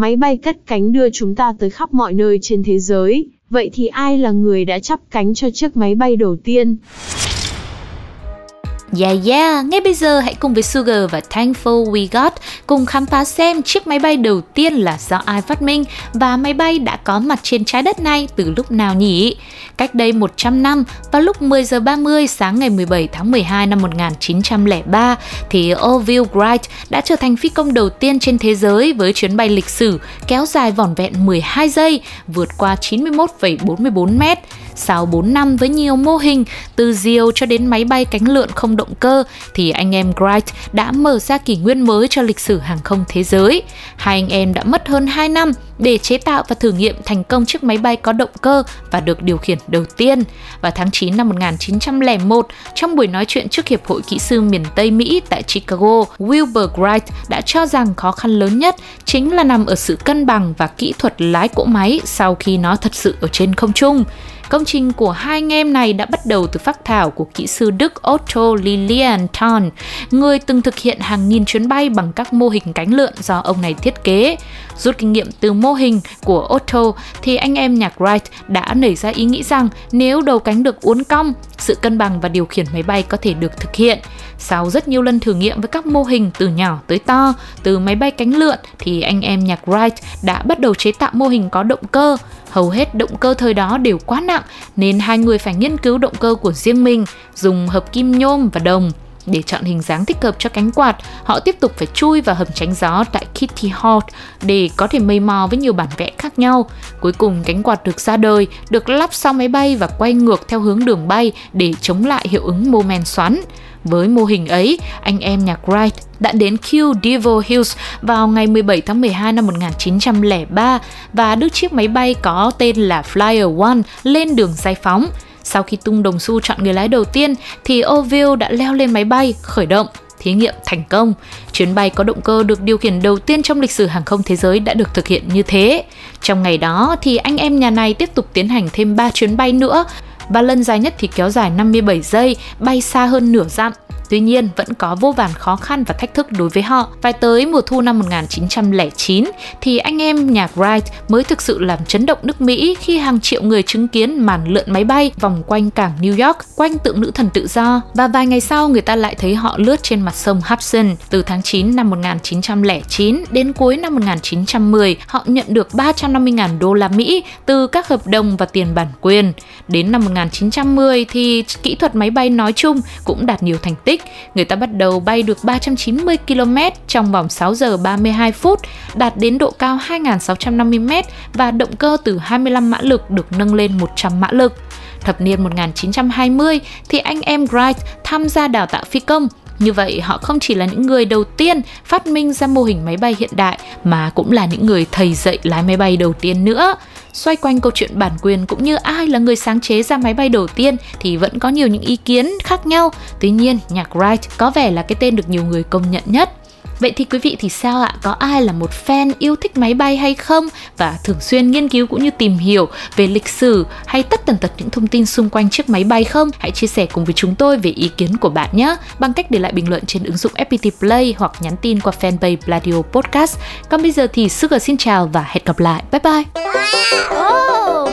Máy bay cất cánh đưa chúng ta tới khắp mọi nơi trên thế giới. Vậy thì ai là người đã chắp cánh cho chiếc máy bay đầu tiên? Yeah yeah, ngay bây giờ hãy cùng với Sugar và Thankful We Got cùng khám phá xem chiếc máy bay đầu tiên là do ai phát minh và máy bay đã có mặt trên trái đất này từ lúc nào nhỉ? Cách đây 100 năm, vào lúc 10 giờ 30 sáng ngày 17 tháng 12 năm 1903 thì Orville Wright đã trở thành phi công đầu tiên trên thế giới với chuyến bay lịch sử kéo dài vỏn vẹn 12 giây, vượt qua 91,44 mét. Sau 4 năm với nhiều mô hình, từ diều cho đến máy bay cánh lượn không động cơ, thì anh em Wright đã mở ra kỷ nguyên mới cho lịch sử hàng không thế giới. Hai anh em đã mất hơn 2 năm để chế tạo và thử nghiệm thành công chiếc máy bay có động cơ và được điều khiển đầu tiên. Vào tháng 9 năm 1901, trong buổi nói chuyện trước Hiệp hội Kỹ sư miền Tây Mỹ tại Chicago, Wilbur Wright đã cho rằng khó khăn lớn nhất chính là nằm ở sự cân bằng và kỹ thuật lái cỗ máy sau khi nó thật sự ở trên không trung. Công trình của hai anh em này đã bắt đầu từ phác thảo của kỹ sư Đức Otto Lilienthal, người từng thực hiện hàng nghìn chuyến bay bằng các mô hình cánh lượn do ông này thiết kế. Rút kinh nghiệm từ mô hình của Otto thì anh em nhạc Wright đã nảy ra ý nghĩ rằng nếu đầu cánh được uốn cong, sự cân bằng và điều khiển máy bay có thể được thực hiện. Sau rất nhiều lần thử nghiệm với các mô hình từ nhỏ tới to, từ máy bay cánh lượn thì anh em nhạc Wright đã bắt đầu chế tạo mô hình có động cơ. Hầu hết động cơ thời đó đều quá nặng nên hai người phải nghiên cứu động cơ của riêng mình, dùng hợp kim nhôm và đồng. Để chọn hình dáng thích hợp cho cánh quạt, họ tiếp tục phải chui vào hầm tránh gió tại Kitty Hawk để có thể mây mò với nhiều bản vẽ khác nhau. Cuối cùng cánh quạt được ra đời, được lắp sau máy bay và quay ngược theo hướng đường bay để chống lại hiệu ứng mô men xoắn. Với mô hình ấy, anh em nhạc Wright đã đến Q Devil Hills vào ngày 17 tháng 12 năm 1903 và đưa chiếc máy bay có tên là Flyer One lên đường giải phóng. Sau khi tung đồng xu chọn người lái đầu tiên thì Oville đã leo lên máy bay khởi động thí nghiệm thành công. Chuyến bay có động cơ được điều khiển đầu tiên trong lịch sử hàng không thế giới đã được thực hiện như thế. Trong ngày đó thì anh em nhà này tiếp tục tiến hành thêm 3 chuyến bay nữa và lần dài nhất thì kéo dài 57 giây, bay xa hơn nửa dặm. Tuy nhiên, vẫn có vô vàn khó khăn và thách thức đối với họ. Phải tới mùa thu năm 1909 thì anh em nhạc Wright mới thực sự làm chấn động nước Mỹ khi hàng triệu người chứng kiến màn lượn máy bay vòng quanh cảng New York, quanh tượng nữ thần tự do. Và vài ngày sau, người ta lại thấy họ lướt trên mặt sông Hudson. Từ tháng 9 năm 1909 đến cuối năm 1910, họ nhận được 350.000 đô la Mỹ từ các hợp đồng và tiền bản quyền. Đến năm 1910 thì kỹ thuật máy bay nói chung cũng đạt nhiều thành tích. Người ta bắt đầu bay được 390 km trong vòng 6 giờ 32 phút, đạt đến độ cao 2.650 m và động cơ từ 25 mã lực được nâng lên 100 mã lực. Thập niên 1920 thì anh em Wright tham gia đào tạo phi công như vậy họ không chỉ là những người đầu tiên phát minh ra mô hình máy bay hiện đại mà cũng là những người thầy dạy lái máy bay đầu tiên nữa. Xoay quanh câu chuyện bản quyền cũng như ai là người sáng chế ra máy bay đầu tiên thì vẫn có nhiều những ý kiến khác nhau. Tuy nhiên, nhạc Wright có vẻ là cái tên được nhiều người công nhận nhất. Vậy thì quý vị thì sao ạ? Có ai là một fan yêu thích máy bay hay không và thường xuyên nghiên cứu cũng như tìm hiểu về lịch sử hay tất tần tật những thông tin xung quanh chiếc máy bay không? Hãy chia sẻ cùng với chúng tôi về ý kiến của bạn nhé bằng cách để lại bình luận trên ứng dụng FPT Play hoặc nhắn tin qua fanpage Pladio Podcast. Còn bây giờ thì Sugar xin chào và hẹn gặp lại. Bye bye! Oh,